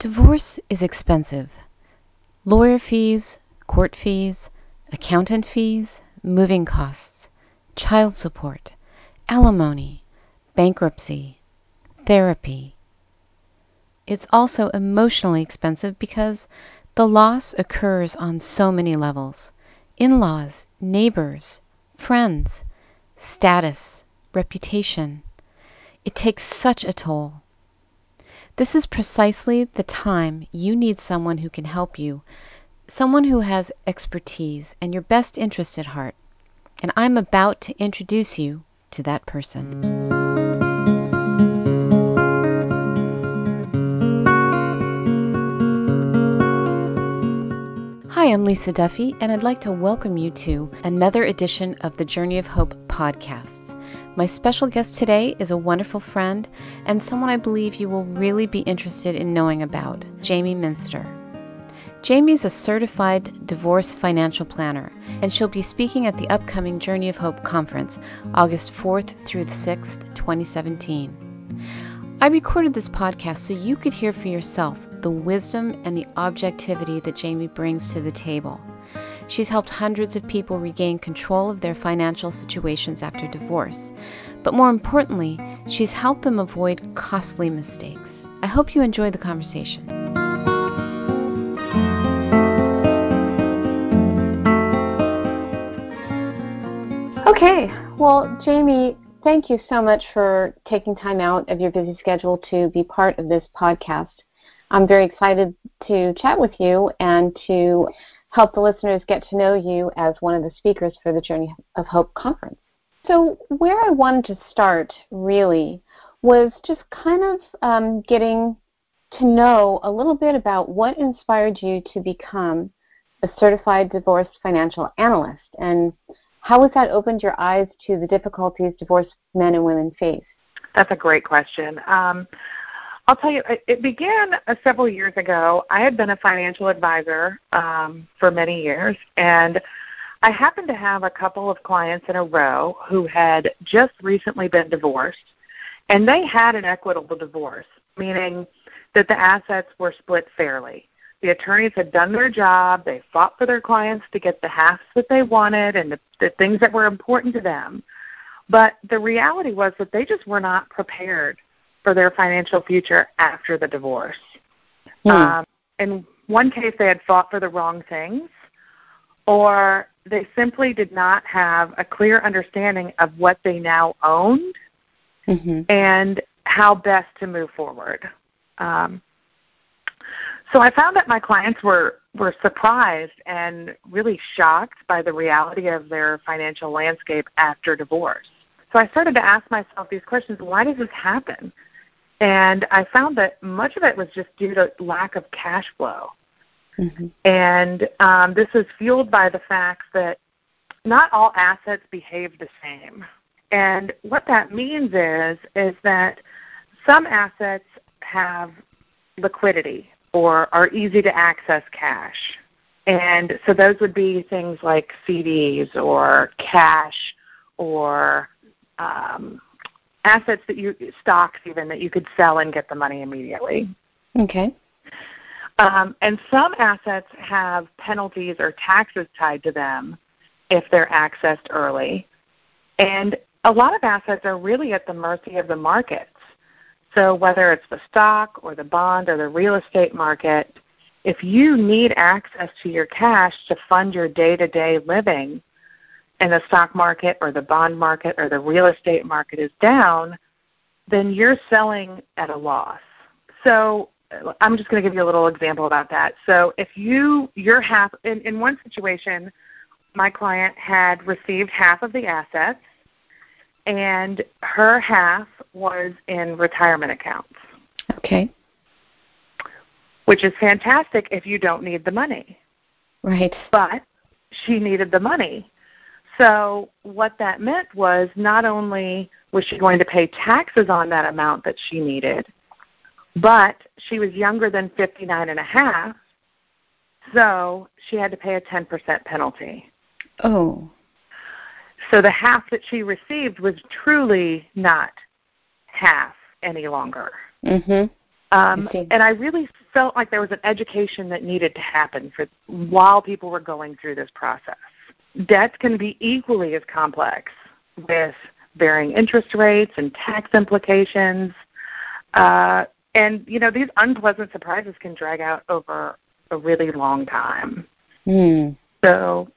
Divorce is expensive. Lawyer fees, court fees, accountant fees, moving costs, child support, alimony, bankruptcy, therapy. It's also emotionally expensive because the loss occurs on so many levels in laws, neighbors, friends, status, reputation. It takes such a toll. This is precisely the time you need someone who can help you, someone who has expertise and your best interest at heart. And I'm about to introduce you to that person. I'm Lisa Duffy, and I'd like to welcome you to another edition of the Journey of Hope podcasts. My special guest today is a wonderful friend and someone I believe you will really be interested in knowing about, Jamie Minster. Jamie is a certified divorce financial planner, and she'll be speaking at the upcoming Journey of Hope conference, August 4th through the 6th, 2017. I recorded this podcast so you could hear for yourself the wisdom and the objectivity that Jamie brings to the table. She's helped hundreds of people regain control of their financial situations after divorce. But more importantly, she's helped them avoid costly mistakes. I hope you enjoy the conversation. Okay, well, Jamie, thank you so much for taking time out of your busy schedule to be part of this podcast. I'm very excited to chat with you and to help the listeners get to know you as one of the speakers for the Journey of Hope conference. So, where I wanted to start really was just kind of um, getting to know a little bit about what inspired you to become a certified divorce financial analyst and how has that opened your eyes to the difficulties divorced men and women face? That's a great question. Um, I'll tell you, it began uh, several years ago. I had been a financial advisor um, for many years, and I happened to have a couple of clients in a row who had just recently been divorced, and they had an equitable divorce, meaning that the assets were split fairly. The attorneys had done their job, they fought for their clients to get the halves that they wanted and the, the things that were important to them. But the reality was that they just were not prepared for their financial future after the divorce. Hmm. Um, in one case, they had fought for the wrong things, or they simply did not have a clear understanding of what they now owned mm-hmm. and how best to move forward. Um, so I found that my clients were were surprised and really shocked by the reality of their financial landscape after divorce. So I started to ask myself these questions: Why does this happen? And I found that much of it was just due to lack of cash flow. Mm-hmm. And um, this is fueled by the fact that not all assets behave the same. And what that means is is that some assets have liquidity or are easy to access cash. And so those would be things like CDs or cash or um, assets that you stocks even that you could sell and get the money immediately. Okay. Um, and some assets have penalties or taxes tied to them if they're accessed early. And a lot of assets are really at the mercy of the markets. So whether it's the stock or the bond or the real estate market, if you need access to your cash to fund your day-to-day living, and the stock market or the bond market or the real estate market is down, then you're selling at a loss. So I'm just going to give you a little example about that. So if you you're half in, in one situation, my client had received half of the assets and her half was in retirement accounts. Okay. Which is fantastic if you don't need the money. Right. But she needed the money. So what that meant was not only was she going to pay taxes on that amount that she needed, but she was younger than 59 and a half, so she had to pay a 10% penalty. Oh. So the half that she received was truly not half any longer. Mhm. Um, and I really felt like there was an education that needed to happen for while people were going through this process. Debts can be equally as complex with varying interest rates and tax implications. Uh, and you know these unpleasant surprises can drag out over a really long time. Mm. So,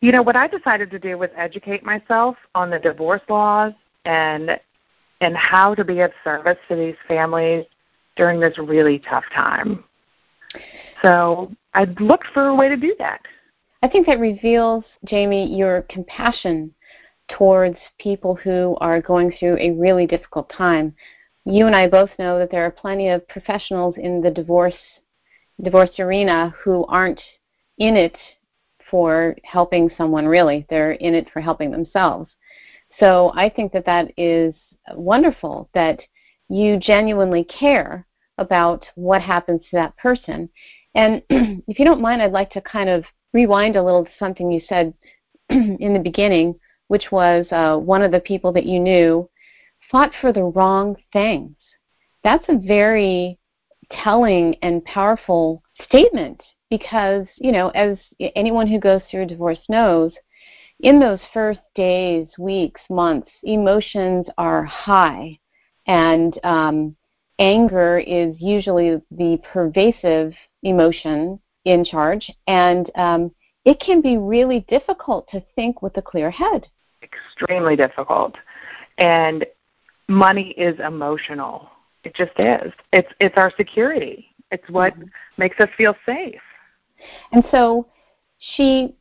you know what I decided to do was educate myself on the divorce laws and and how to be of service to these families during this really tough time. So I looked for a way to do that. I think that reveals, Jamie, your compassion towards people who are going through a really difficult time. You and I both know that there are plenty of professionals in the divorce divorce arena who aren't in it for helping someone really. They're in it for helping themselves. So I think that that is wonderful that you genuinely care about what happens to that person. And if you don't mind, I'd like to kind of rewind a little to something you said in the beginning, which was uh, one of the people that you knew fought for the wrong things. That's a very telling and powerful statement because, you know, as anyone who goes through a divorce knows, in those first days, weeks, months, emotions are high, and um, anger is usually the pervasive emotion in charge, and um, it can be really difficult to think with a clear head. Extremely difficult, and money is emotional. It just is. It's it's our security. It's what mm-hmm. makes us feel safe. And so she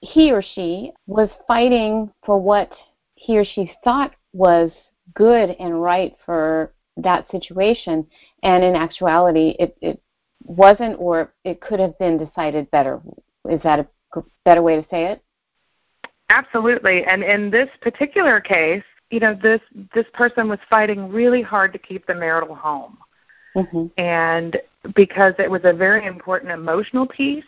he or she was fighting for what he or she thought was good and right for that situation and in actuality it, it wasn't or it could have been decided better. Is that a better way to say it? Absolutely. And in this particular case you know this this person was fighting really hard to keep the marital home. Mm-hmm. and because it was a very important emotional piece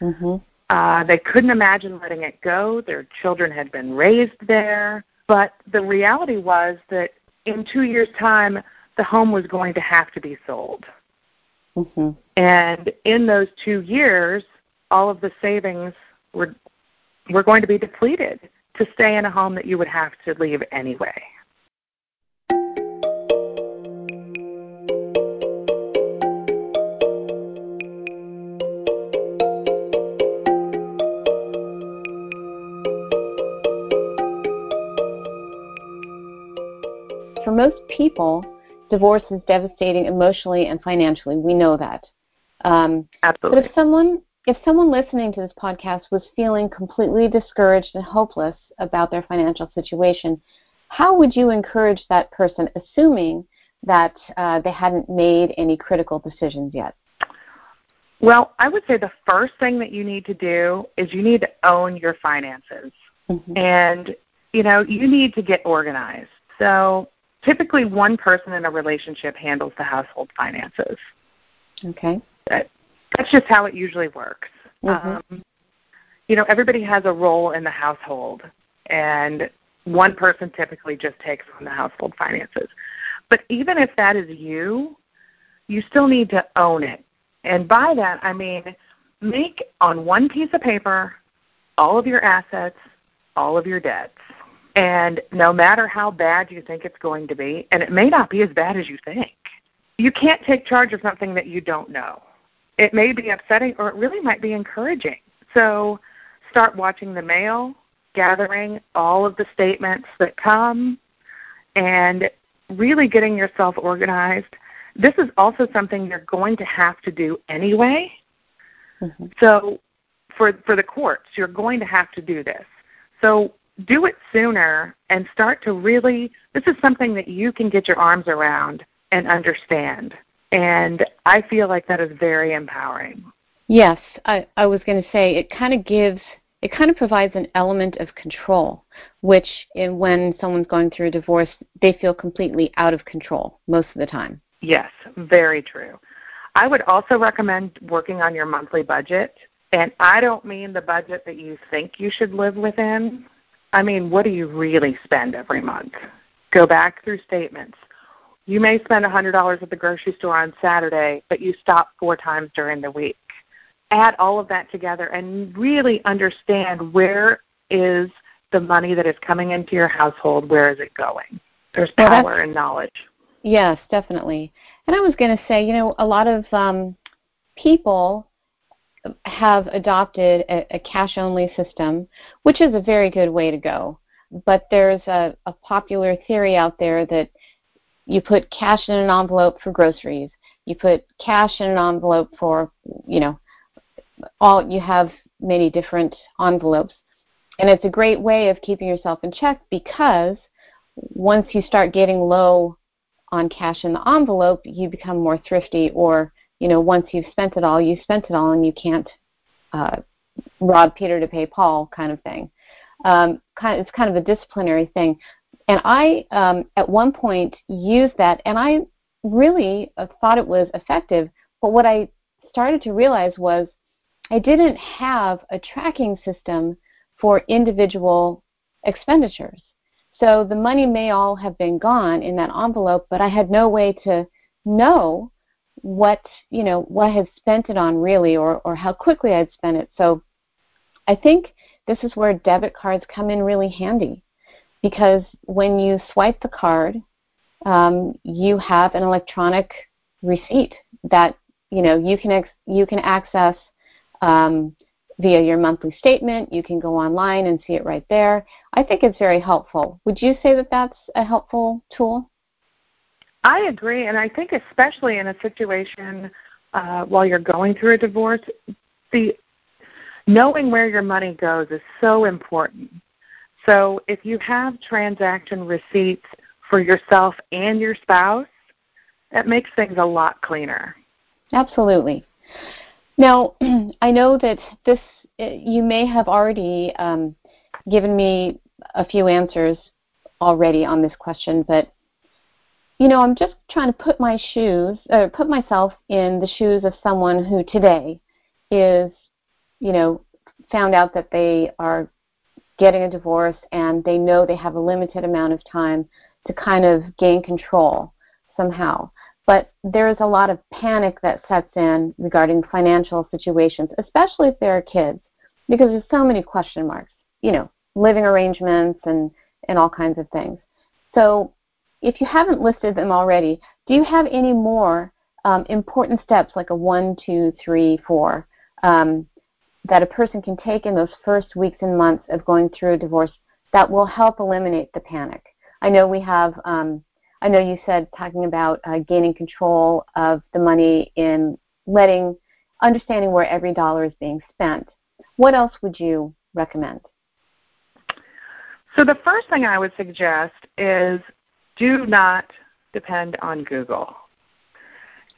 mm-hmm. uh, they couldn't imagine letting it go. Their children had been raised there. But the reality was that in two years time the home was going to have to be sold mm-hmm. and in those two years all of the savings were were going to be depleted to stay in a home that you would have to leave anyway. For most people, divorce is devastating emotionally and financially. We know that. Um, Absolutely. But if someone if someone listening to this podcast was feeling completely discouraged and hopeless about their financial situation, how would you encourage that person, assuming that uh, they hadn't made any critical decisions yet? Well, I would say the first thing that you need to do is you need to own your finances. Mm-hmm. And, you know, you need to get organized. So typically one person in a relationship handles the household finances. Okay. But that's just how it usually works. Mm-hmm. Um, you know, everybody has a role in the household, and one person typically just takes on the household finances. But even if that is you, you still need to own it. And by that, I mean make on one piece of paper all of your assets, all of your debts. And no matter how bad you think it's going to be, and it may not be as bad as you think, you can't take charge of something that you don't know. It may be upsetting or it really might be encouraging. So start watching the mail, gathering all of the statements that come, and really getting yourself organized. This is also something you're going to have to do anyway. Mm-hmm. So for for the courts, you're going to have to do this. So do it sooner and start to really this is something that you can get your arms around and understand. And I feel like that is very empowering. Yes, I, I was going to say it kind of gives, it kind of provides an element of control, which in, when someone's going through a divorce, they feel completely out of control most of the time. Yes, very true. I would also recommend working on your monthly budget. And I don't mean the budget that you think you should live within. I mean, what do you really spend every month? Go back through statements You may spend $100 at the grocery store on Saturday, but you stop four times during the week. Add all of that together and really understand where is the money that is coming into your household, where is it going? There's power well, in knowledge. Yes, definitely. And I was going to say, you know, a lot of um, people have adopted a, a cash only system, which is a very good way to go. But there's a, a popular theory out there that you put cash in an envelope for groceries, you put cash in an envelope for, you know, all you have many different envelopes. And it's a great way of keeping yourself in check because once you start getting low on cash in the envelope, you become more thrifty or you know, once you've spent it all, you've spent it all, and you can't uh, rob Peter to pay Paul kind of thing. Um, kind of, it's kind of a disciplinary thing. And I, um, at one point, used that, and I really uh, thought it was effective. But what I started to realize was I didn't have a tracking system for individual expenditures. So the money may all have been gone in that envelope, but I had no way to know what you know what I had spent it on really, or or how quickly I'd spent it. So I think this is where debit cards come in really handy because when you swipe the card, um, you have an electronic receipt that you know you can ex- you can access um, via your monthly statement. You can go online and see it right there. I think it's very helpful. Would you say that that's a helpful tool? I agree, and I think especially in a situation uh, while you're going through a divorce, the knowing where your money goes is so important. So if you have transaction receipts for yourself and your spouse, that makes things a lot cleaner. Absolutely. Now, I know that this you may have already um, given me a few answers already on this question, but you know, I'm just trying to put my shoes, or put myself in the shoes of someone who today is, you know, found out that they are getting a divorce and they know they have a limited amount of time to kind of gain control somehow. But there is a lot of panic that sets in regarding financial situations, especially if there are kids, because there's so many question marks, you know, living arrangements and, and all kinds of things. So if you haven't listed them already, do you have any more um, important steps, like a one, two, three, four, um, that a person can take in those first weeks and months of going through a divorce that will help eliminate the panic? I know we have. Um, I know you said talking about uh, gaining control of the money in letting, understanding where every dollar is being spent. What else would you recommend? So the first thing I would suggest is do not depend on Google.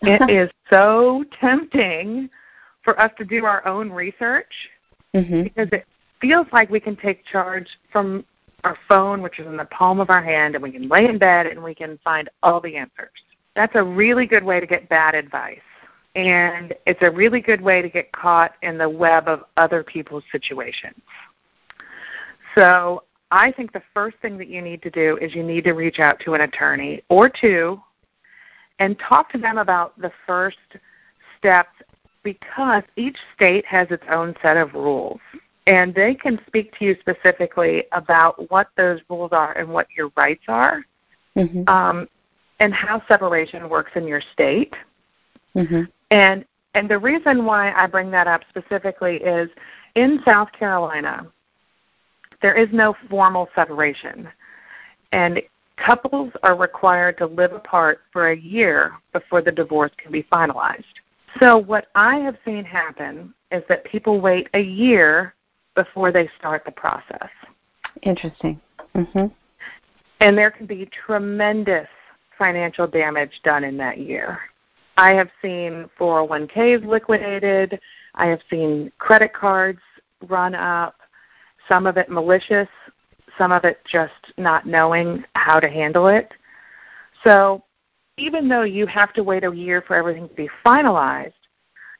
It is so tempting for us to do our own research mm-hmm. because it feels like we can take charge from our phone, which is in the palm of our hand, and we can lay in bed and we can find all the answers. That's a really good way to get bad advice. And it's a really good way to get caught in the web of other people's situations. So I think the first thing that you need to do is you need to reach out to an attorney or two and talk to them about the first steps because each state has its own set of rules. And they can speak to you specifically about what those rules are and what your rights are, mm-hmm. um, and how separation works in your state. Mm-hmm. And and the reason why I bring that up specifically is in South Carolina, there is no formal separation. And couples are required to live apart for a year before the divorce can be finalized. So, what I have seen happen is that people wait a year before they start the process. Interesting. Mm-hmm. And there can be tremendous financial damage done in that year. I have seen 401ks liquidated. I have seen credit cards run up some of it malicious, some of it just not knowing how to handle it. So even though you have to wait a year for everything to be finalized,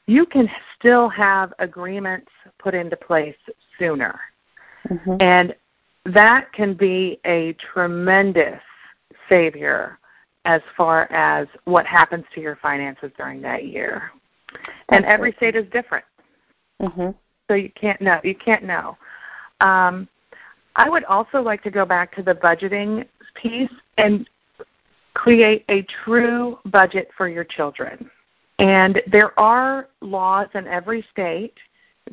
you can still have agreements put into place sooner. Mm-hmm. And that can be a tremendous savior as far as what happens to your finances during that year. That's and every state is different. Mm-hmm. So you can't know. You can't know. Um, I would also like to go back to the budgeting piece and create a true budget for your children. And there are laws in every state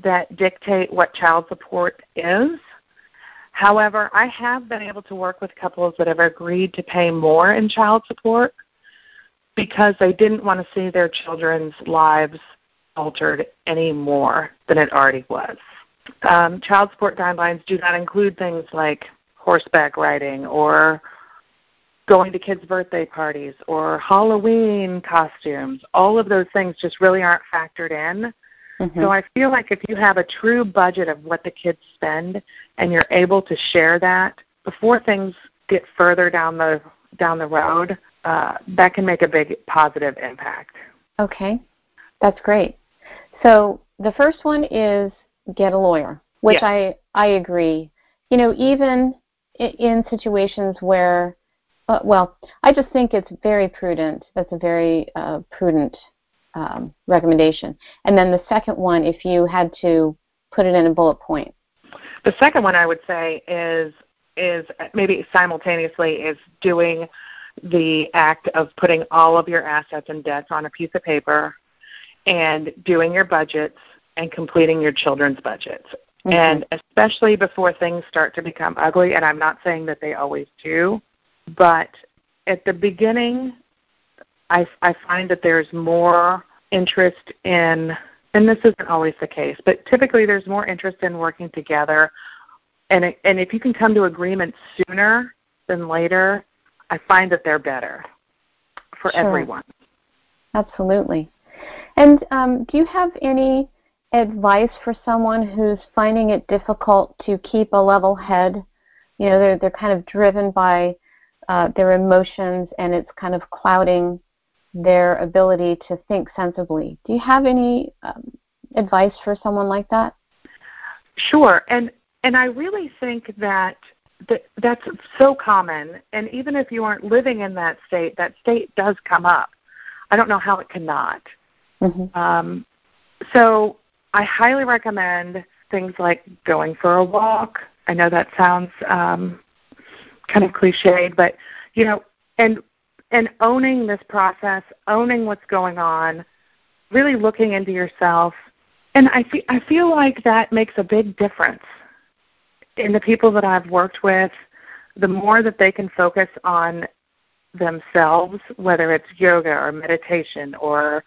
that dictate what child support is. However, I have been able to work with couples that have agreed to pay more in child support because they didn't want to see their children's lives altered any more than it already was. Um, child support guidelines do not include things like horseback riding or going to kids' birthday parties or Halloween costumes. All of those things just really aren't factored in. Mm-hmm. So I feel like if you have a true budget of what the kids spend and you're able to share that before things get further down the down the road, uh, that can make a big positive impact. Okay, that's great. So the first one is get a lawyer, which yeah. I I agree. You know, even in situations where, uh, well, I just think it's very prudent. That's a very uh, prudent um, recommendation. And then the second one, if you had to put it in a bullet point. The second one I would say is is maybe simultaneously is doing the act of putting all of your assets and debts on a piece of paper and doing your budgets and completing your children's budgets. Mm-hmm. And especially before things start to become ugly, and I'm not saying that they always do, but at the beginning, I, I find that there's more interest in, and this isn't always the case, but typically there's more interest in working together. And, it, and if you can come to agreement sooner than later, I find that they're better for sure. everyone. Absolutely. And um, do you have any advice for someone who's finding it difficult to keep a level head? You know, they're they're kind of driven by uh, their emotions, and it's kind of clouding their ability to think sensibly. Do you have any um, advice for someone like that? Sure, and and I really think that that that's so common. And even if you aren't living in that state, that state does come up. I don't know how it cannot. Mm-hmm. Um, so I highly recommend things like going for a walk. I know that sounds um, kind of cliched, but you know, and and owning this process, owning what's going on, really looking into yourself, and I feel I feel like that makes a big difference in the people that I've worked with. The more that they can focus on themselves, whether it's yoga or meditation or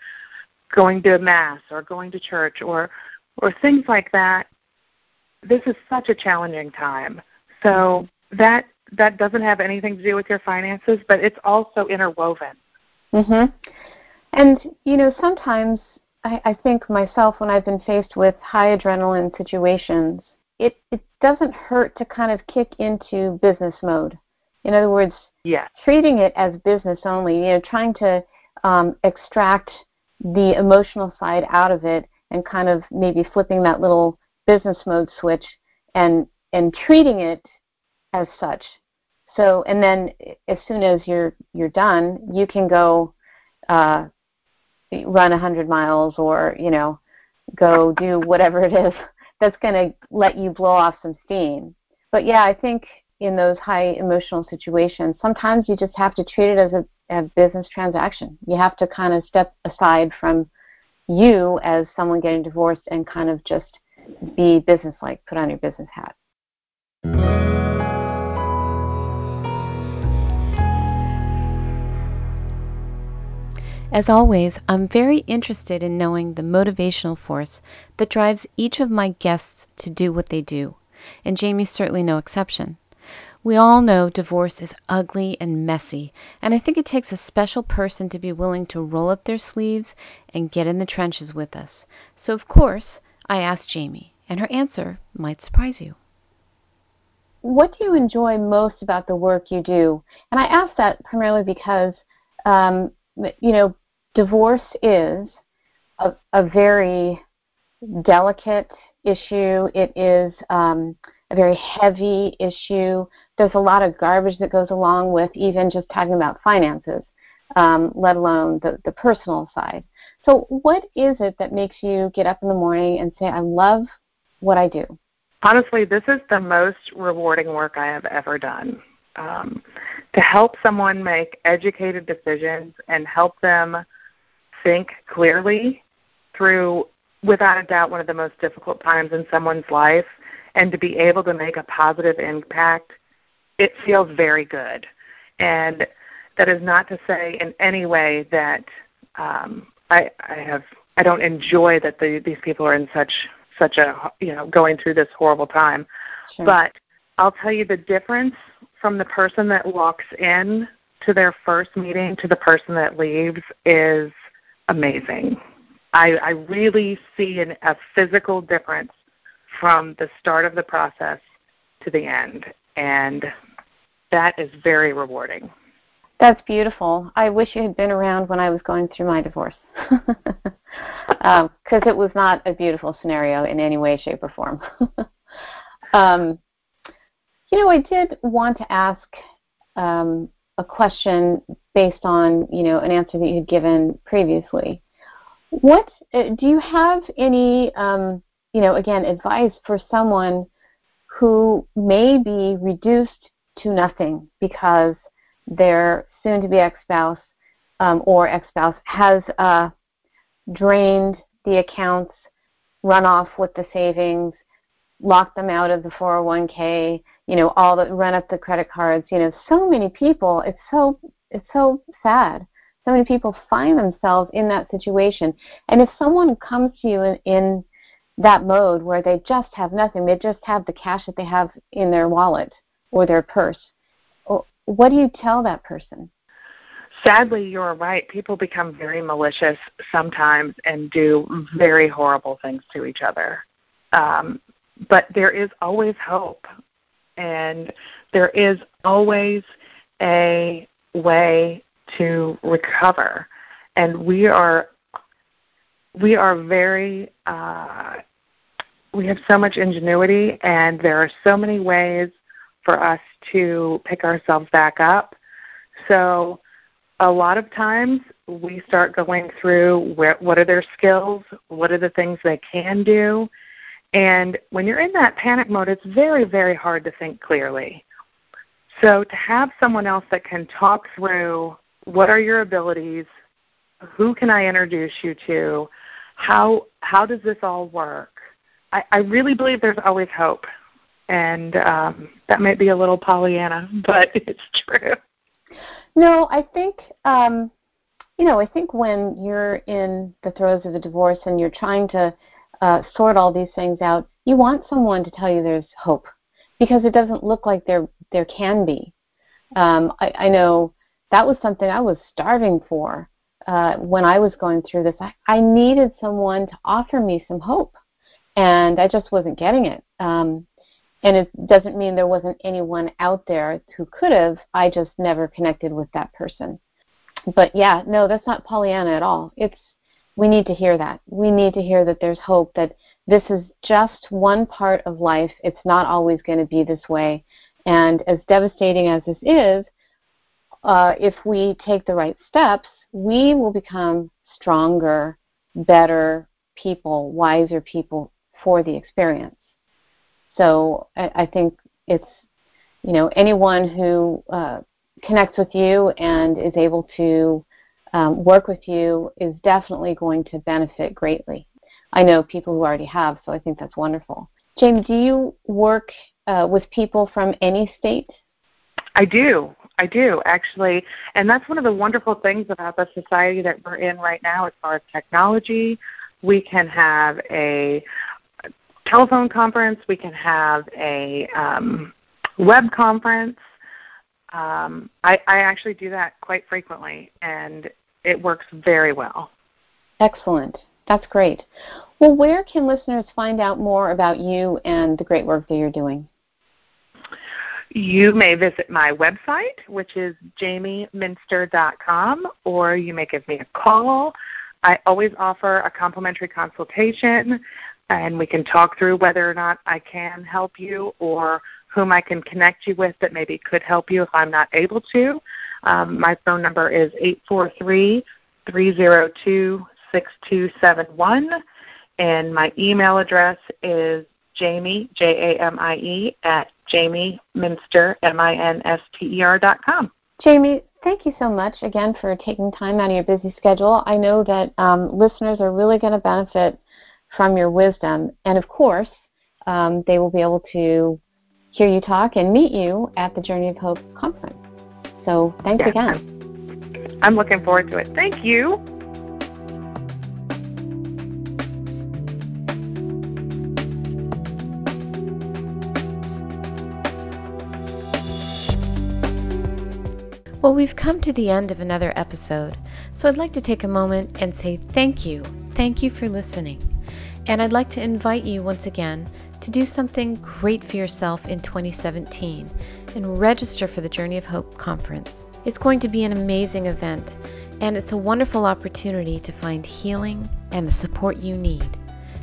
going to mass or going to church or or things like that this is such a challenging time. So that that doesn't have anything to do with your finances but it's also interwoven. Mhm and you know sometimes I, I think myself when I've been faced with high adrenaline situations it it doesn't hurt to kind of kick into business mode. In other words yeah. treating it as business only you know trying to um, extract the emotional side out of it and kind of maybe flipping that little business mode switch and and treating it as such. So and then as soon as you're you're done, you can go uh, run a hundred miles or you know go do whatever it is that's going to let you blow off some steam. But yeah, I think in those high emotional situations, sometimes you just have to treat it as a a business transaction. You have to kind of step aside from you as someone getting divorced and kind of just be businesslike, put on your business hat. As always, I'm very interested in knowing the motivational force that drives each of my guests to do what they do, and Jamie's certainly no exception. We all know divorce is ugly and messy, and I think it takes a special person to be willing to roll up their sleeves and get in the trenches with us. So, of course, I asked Jamie, and her answer might surprise you. What do you enjoy most about the work you do? And I ask that primarily because, um, you know, divorce is a, a very delicate issue. It is um, a very heavy issue. There's a lot of garbage that goes along with even just talking about finances. um, let alone the, the personal side. So, what is it that makes you get up in the morning and say, I love what I do? Honestly, this is the most rewarding work I have ever done. Um, to help someone make educated decisions and help them think clearly through, without a doubt, one of the most difficult times in someone's life, and to be able to make a positive impact, it feels very good. And that is not to say in any way that um, I, I have I don't enjoy that the, these people are in such such a you know going through this horrible time. Sure. But I'll tell you the difference from the person that walks in to their first meeting to the person that leaves is amazing. I, I really see an, a physical difference from the start of the process to the end, and that is very rewarding. That's beautiful. I wish you had been around when I was going through my divorce. Because um, it was not a beautiful scenario in any way, shape, or form. um, you know, I did want to ask um, a question based on, you know, an answer that you had given previously. What uh, do you have any, um, you know, again, advice for someone who may be reduced to nothing because their soon to be ex spouse um, or ex spouse has uh, drained the accounts, run off with the savings, locked them out of the 401k, you know, all the run up the credit cards, you know, so many people, it's so it's so sad. So many people find themselves in that situation. And if someone comes to you in, in that mode where they just have nothing, they just have the cash that they have in their wallet or their purse, what do you tell that person? Sadly, you're right. People become very malicious sometimes and do very horrible things to each other. Um, but there is always hope, and there is always a way to recover. And we are we are very uh, we have so much ingenuity, and there are so many ways for us to pick ourselves back up. So a lot of times we start going through where, what are their skills, what are the things they can do, and when you're in that panic mode, it's very, very hard to think clearly. So to have someone else that can talk through what are your abilities, who can I introduce you to, how how does this all work? I, I really believe there's always hope and um, that might be a little Pollyanna, but it's true. No, I think um, you know. I think when you're in the throes of a divorce and you're trying to uh, sort all these things out, you want someone to tell you there's hope because it doesn't look like there there can be. Um, I, I know that was something I was starving for uh, when I was going through this. I, I needed someone to offer me some hope, and I just wasn't getting it. Um, and it doesn't mean there wasn't anyone out there who could have. I just never connected with that person. But yeah, no, that's not Pollyanna at all. It's we need to hear that. We need to hear that there's hope that this is just one part of life. It's not always going to be this way. And as devastating as this is, uh, if we take the right steps, we will become stronger, better people, wiser people for the experience. So I, I think it's you know anyone who uh, connects with you and is able to um, work with you is definitely going to benefit greatly. I know people who already have, so I think that's wonderful. Jamie, do you work uh, with people from any state? I do. I do actually, and that's one of the wonderful things about the society that we're in right now as far as technology. We can have a telephone conference, we can have a um, web conference. Um, I, I actually do that quite frequently, and it works very well. Excellent. That's great. Well, where can listeners find out more about you and the great work that you're doing? You may visit my website, which is jamieminster.com, or you may give me a call. I always offer a complimentary consultation and we can talk through whether or not I can help you or whom I can connect you with that maybe could help you if I'm not able to, um, my phone number is eight four three three zero two six two seven one, and my email address is Jamie J A M I E at Jamie Minster M I N S T E R dot com. Jamie, thank you so much again for taking time out of your busy schedule. I know that um, listeners are really going to benefit from your wisdom, and of course, um, they will be able to hear you talk and meet you at the Journey of Hope conference. So thanks yes, again. I'm looking forward to it. Thank you. Well, we've come to the end of another episode, so I'd like to take a moment and say thank you. Thank you for listening. And I'd like to invite you once again to do something great for yourself in 2017 and register for the Journey of Hope conference. It's going to be an amazing event, and it's a wonderful opportunity to find healing and the support you need.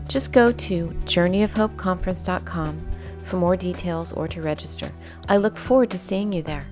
Just go to journeyofhopeconference.com for more details or to register. I look forward to seeing you there.